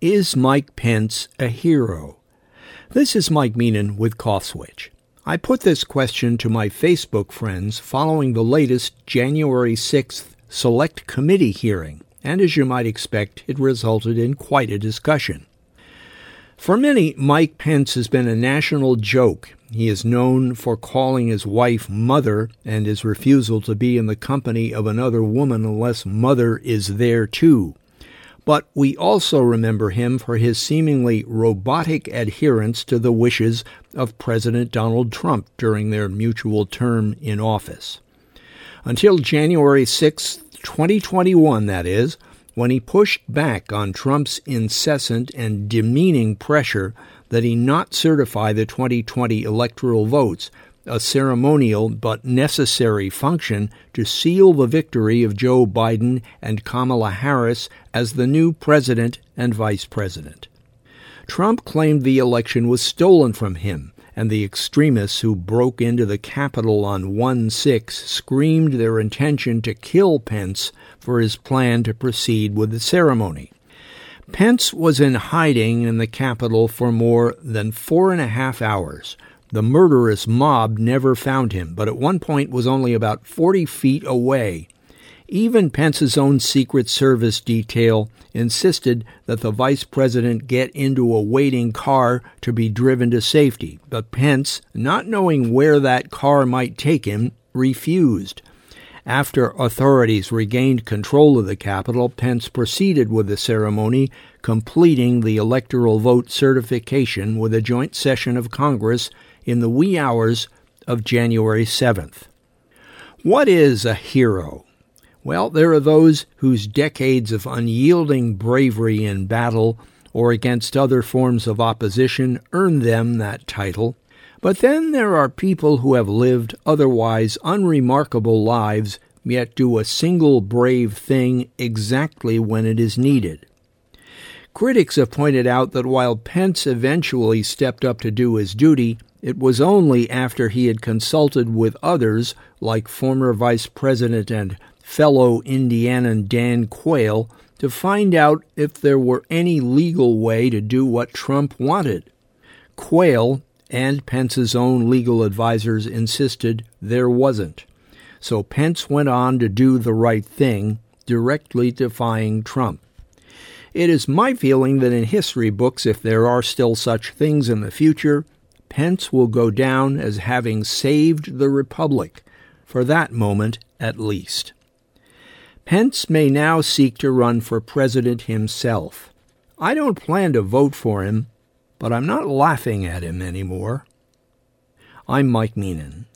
Is Mike Pence a hero? This is Mike Meenan with CoffSwitch. I put this question to my Facebook friends following the latest January 6th Select Committee hearing, and as you might expect, it resulted in quite a discussion. For many, Mike Pence has been a national joke. He is known for calling his wife mother and his refusal to be in the company of another woman unless mother is there too. But we also remember him for his seemingly robotic adherence to the wishes of President Donald Trump during their mutual term in office. Until January 6, 2021, that is, when he pushed back on Trump's incessant and demeaning pressure that he not certify the 2020 electoral votes, a ceremonial but necessary function to seal the victory of Joe Biden and Kamala Harris as the new president and vice president. Trump claimed the election was stolen from him, and the extremists who broke into the Capitol on 1 6 screamed their intention to kill Pence for his plan to proceed with the ceremony. Pence was in hiding in the Capitol for more than four and a half hours. The murderous mob never found him, but at one point was only about 40 feet away. Even Pence's own Secret Service detail insisted that the vice president get into a waiting car to be driven to safety, but Pence, not knowing where that car might take him, refused. After authorities regained control of the Capitol, Pence proceeded with the ceremony, completing the electoral vote certification with a joint session of Congress in the wee hours of January 7th. What is a hero? Well, there are those whose decades of unyielding bravery in battle or against other forms of opposition earn them that title. But then there are people who have lived otherwise unremarkable lives, yet do a single brave thing exactly when it is needed. Critics have pointed out that while Pence eventually stepped up to do his duty, it was only after he had consulted with others, like former Vice President and fellow Indianan Dan Quayle, to find out if there were any legal way to do what Trump wanted. Quayle and Pence's own legal advisers insisted there wasn't. So Pence went on to do the right thing, directly defying Trump. It is my feeling that in history books, if there are still such things in the future, Pence will go down as having saved the Republic, for that moment at least. Pence may now seek to run for president himself. I don't plan to vote for him, but I'm not laughing at him anymore. I'm Mike Meenan.